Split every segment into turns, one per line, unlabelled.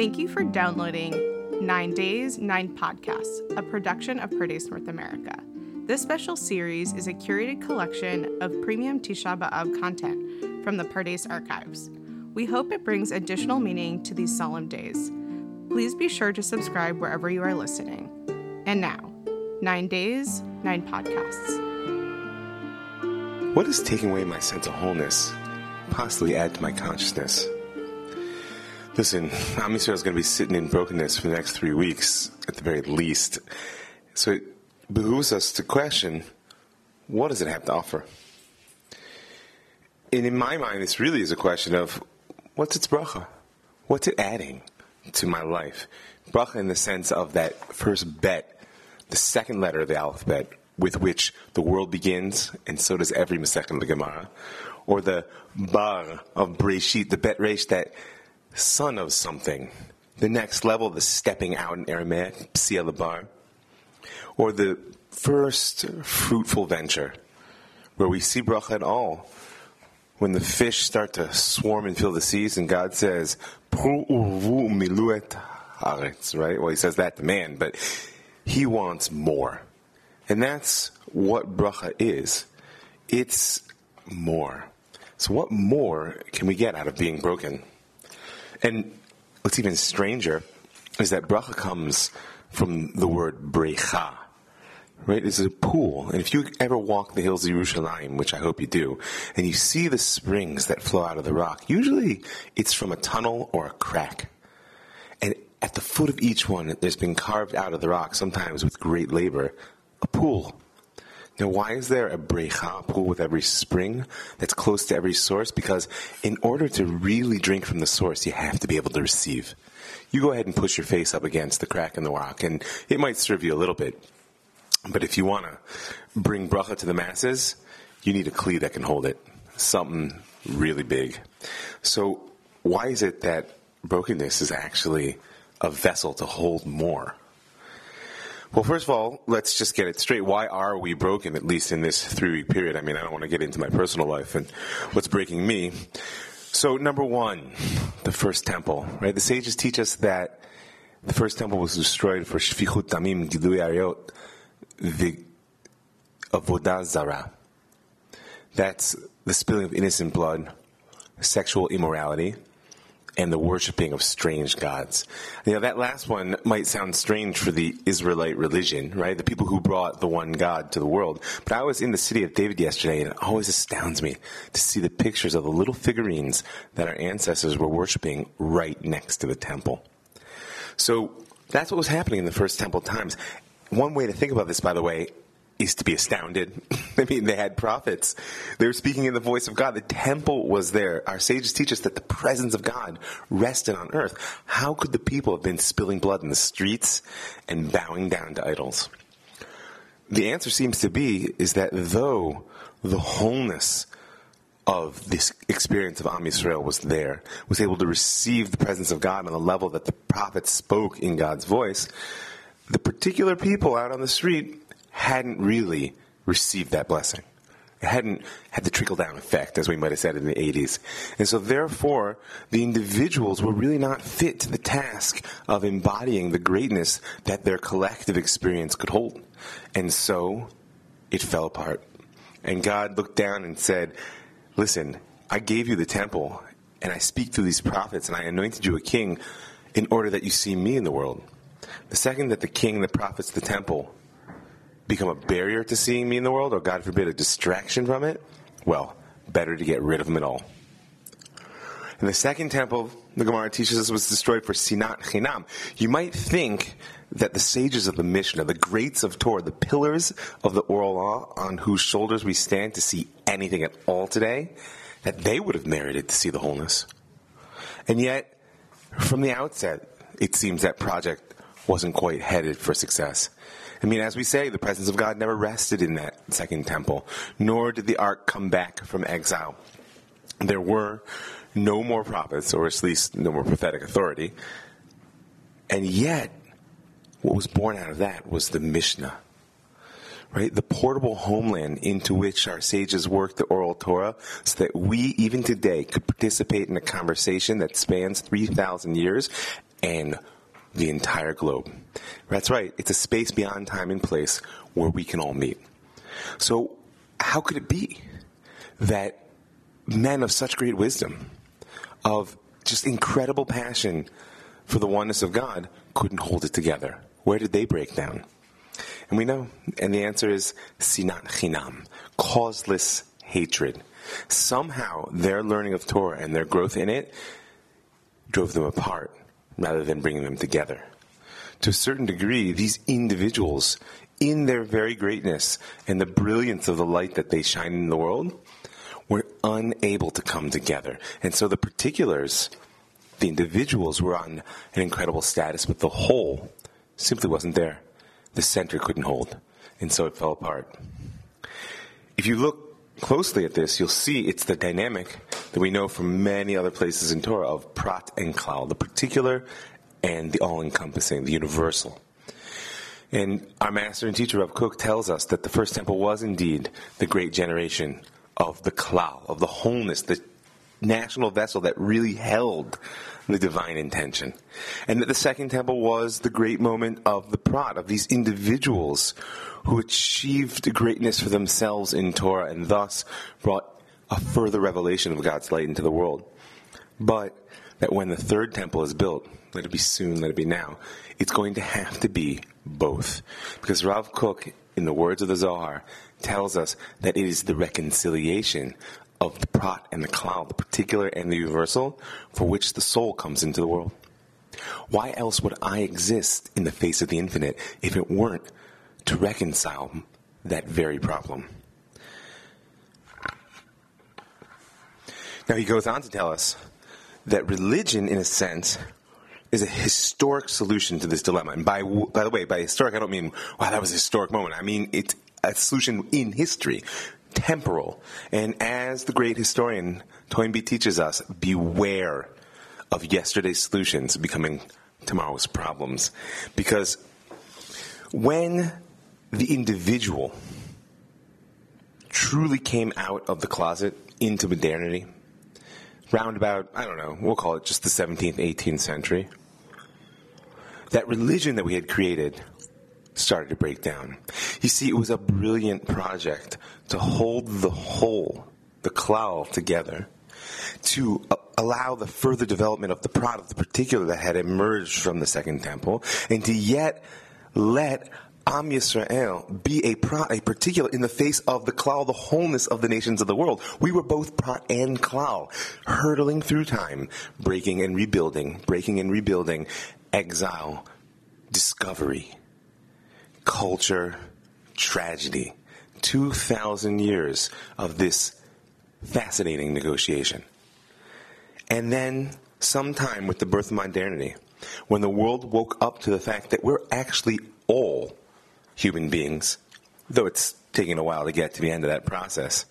Thank you for downloading Nine Days, Nine Podcasts, a production of Pardes North America. This special series is a curated collection of premium Tisha B'Av content from the Pardes archives. We hope it brings additional meaning to these solemn days. Please be sure to subscribe wherever you are listening. And now, Nine Days, Nine Podcasts.
What is taking away my sense of wholeness? Possibly add to my consciousness. Listen, Am Yisrael is going to be sitting in brokenness for the next three weeks, at the very least. So it behooves us to question, what does it have to offer? And in my mind, this really is a question of, what's its bracha? What's it adding to my life? Bracha in the sense of that first bet, the second letter of the alphabet, with which the world begins, and so does every Masechet of the Gemara, or the bar of Breshit, the bet resh, that son of something, the next level, the stepping out in Aramaic, psia or the first fruitful venture, where we see bracha at all, when the fish start to swarm and fill the seas, and God says, haaretz, right? Well, he says that to man, but he wants more. And that's what bracha is. It's more. So what more can we get out of being broken? And what's even stranger is that bracha comes from the word brecha, right? It's a pool. And if you ever walk the hills of Yerushalayim, which I hope you do, and you see the springs that flow out of the rock, usually it's from a tunnel or a crack. And at the foot of each one, there's been carved out of the rock, sometimes with great labor, a pool. Now, why is there a brecha pool with every spring that's close to every source? Because in order to really drink from the source, you have to be able to receive. You go ahead and push your face up against the crack in the rock, and it might serve you a little bit. But if you want to bring bracha to the masses, you need a kli that can hold it. Something really big. So, why is it that brokenness is actually a vessel to hold more? Well, first of all, let's just get it straight. Why are we broken, at least in this three week period? I mean, I don't want to get into my personal life and what's breaking me. So, number one, the first temple, right? The sages teach us that the first temple was destroyed for Shfichut Damim Gilui Ariot, the Avodah Zarah. That's the spilling of innocent blood, sexual immorality, and the worshiping of strange gods. You know, that last one might sound strange for the Israelite religion, right? The people who brought the one God to the world. But I was in the city of David yesterday, and it always astounds me to see the pictures of the little figurines that our ancestors were worshiping right next to the temple. So that's what was happening in the first temple times. One way to think about this, by the way, is to be astounded. I mean, they had prophets. They were speaking in the voice of God. The temple was there. Our sages teach us that the presence of God rested on earth. How could the people have been spilling blood in the streets and bowing down to idols? The answer seems to be is that though the wholeness of this experience of Am Yisrael was there, was able to receive the presence of God on the level that the prophets spoke in God's voice, the particular people out on the street hadn't really received that blessing. It hadn't had the trickle down effect, as we might have said in the 80s. And so, therefore, the individuals were really not fit to the task of embodying the greatness that their collective experience could hold. And so, it fell apart. And God looked down and said, Listen, I gave you the temple, and I speak through these prophets, and I anointed you a king in order that you see me in the world. The second that the king, the prophets, the temple become a barrier to seeing me in the world, or God forbid, a distraction from it, well, better to get rid of them at all. And the second temple, the Gemara teaches us, was destroyed for sinat chinam. You might think that the sages of the Mishnah, the greats of Torah, the pillars of the oral law on whose shoulders we stand to see anything at all today, that they would have merited to see the wholeness. And yet, from the outset, it seems that project wasn't quite headed for success. I mean, as we say, the presence of God never rested in that second temple, nor did the ark come back from exile. There were no more prophets, or at least no more prophetic authority. And yet, what was born out of that was the Mishnah. Right? The portable homeland into which our sages worked the oral Torah so that we, even today, could participate in a conversation that spans 3,000 years and the entire globe. That's right, it's a space beyond time and place where we can all meet. So, how could it be that men of such great wisdom, of just incredible passion for the oneness of God, couldn't hold it together? Where did they break down? And we know, and the answer is sinat chinam, causeless hatred. Somehow their learning of Torah and their growth in it drove them apart rather than bringing them together. To a certain degree, these individuals, in their very greatness and the brilliance of the light that they shine in the world, were unable to come together. And so the particulars, the individuals were on an incredible status, but the whole simply wasn't there. The center couldn't hold. And so it fell apart. If you look closely at this, you'll see it's the dynamic that we know from many other places in Torah of prat and klal, the particular and the all-encompassing, the universal. And our master and teacher Rav Kook tells us that the first temple was indeed the great generation of the klal, of the wholeness, the national vessel that really held the divine intention. And that the second temple was the great moment of the prat, of these individuals who achieved greatness for themselves in Torah and thus brought a further revelation of God's light into the world. But that when the third temple is built, let it be soon, let it be now, it's going to have to be both. Because Rav Kook, in the words of the Zohar, tells us that it is the reconciliation of the prat and the klal, the particular and the universal, for which the soul comes into the world. Why else would I exist in the face of the infinite if it weren't to reconcile that very problem? Now he goes on to tell us that religion, in a sense, is a historic solution to this dilemma. And by by the way, by historic, I don't mean wow, that was a historic moment. I mean it's a solution in history, temporal. And as the great historian Toynbee teaches us, beware of yesterday's solutions becoming tomorrow's problems, because when the individual truly came out of the closet into modernity, round about, I don't know, we'll call it just the 17th, 18th century, that religion that we had created started to break down. You see, it was a brilliant project to hold the whole, the klal, together, to uh, allow the further development of the prat, the particular that had emerged from the Second Temple, and to yet let Am Yisrael be a, pro, a particular in the face of the klal, the wholeness of the nations of the world. We were both prat and klal, hurtling through time, breaking and rebuilding, breaking and rebuilding, exile, discovery, culture, tragedy. 2,000 years of this fascinating negotiation. And then, sometime with the birth of modernity, when the world woke up to the fact that we're actually all human beings, though it's taking a while to get to the end of that process,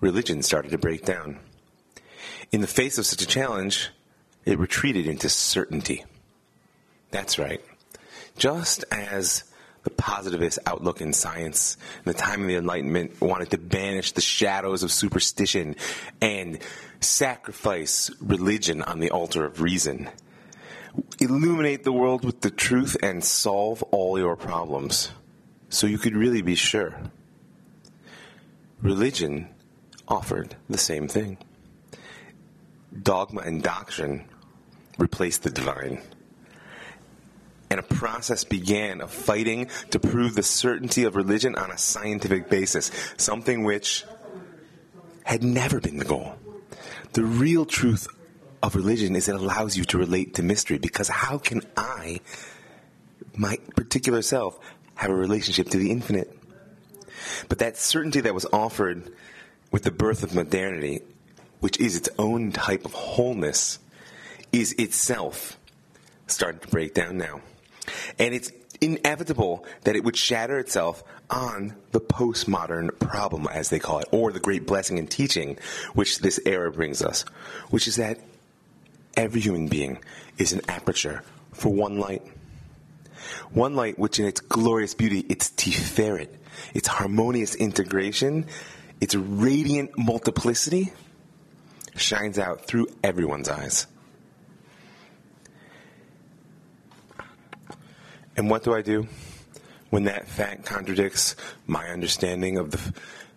religion started to break down. In the face of such a challenge, it retreated into certainty. That's right. Just as the positivist outlook in science in the time of the Enlightenment wanted to banish the shadows of superstition and sacrifice religion on the altar of reason. Illuminate the world with the truth and solve all your problems so you could really be sure. Religion offered the same thing. Dogma and doctrine replaced the divine and a process began of fighting to prove the certainty of religion on a scientific basis, something which had never been the goal. The real truth of religion is it allows you to relate to mystery because how can I, my particular self, have a relationship to the infinite? But that certainty that was offered with the birth of modernity, which is its own type of wholeness, is itself starting to break down now. And it's inevitable that it would shatter itself on the postmodern problem, as they call it, or the great blessing and teaching which this era brings us, which is that every human being is an aperture for one light. One light which in its glorious beauty, its tiferet, its harmonious integration, its radiant multiplicity, shines out through everyone's eyes. And what do I do when that fact contradicts my understanding of the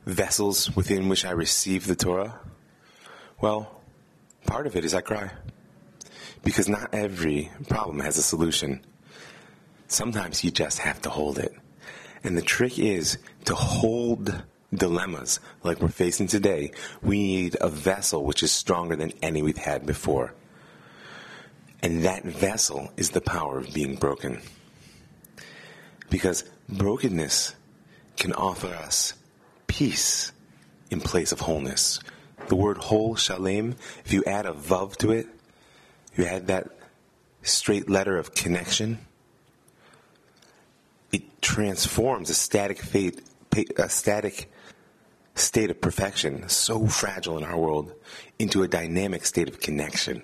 vessels within which I receive the Torah? Well, part of it is I cry. Because not every problem has a solution. Sometimes you just have to hold it. And the trick is to hold dilemmas like we're facing today. We need a vessel which is stronger than any we've had before. And that vessel is the power of being broken. Because brokenness can offer us peace in place of wholeness. The word whole, shalem, if you add a vav to it, you add that straight letter of connection, it transforms a static fate, a static state of perfection, so fragile in our world, into a dynamic state of connection.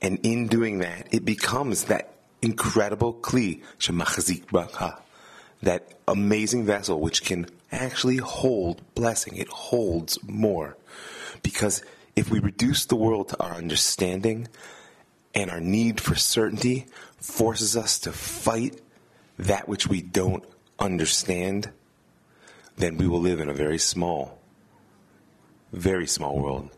And in doing that, it becomes that incredible kli, shemachazik bracha, that amazing vessel which can actually hold blessing. It holds more. Because if we reduce the world to our understanding and our need for certainty forces us to fight that which we don't understand, then we will live in a very small, very small world.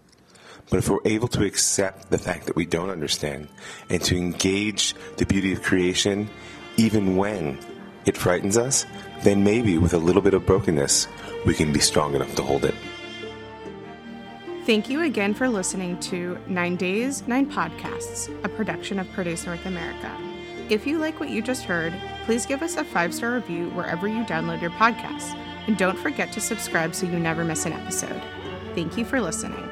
But if we're able to accept the fact that we don't understand and to engage the beauty of creation, even when it frightens us, then maybe with a little bit of brokenness, we can be strong enough to hold it.
Thank you again for listening to Nine Days, Nine Podcasts, a production of Pardes North America. If you like what you just heard, please give us a five star review wherever you download your podcasts. And don't forget to subscribe so you never miss an episode. Thank you for listening.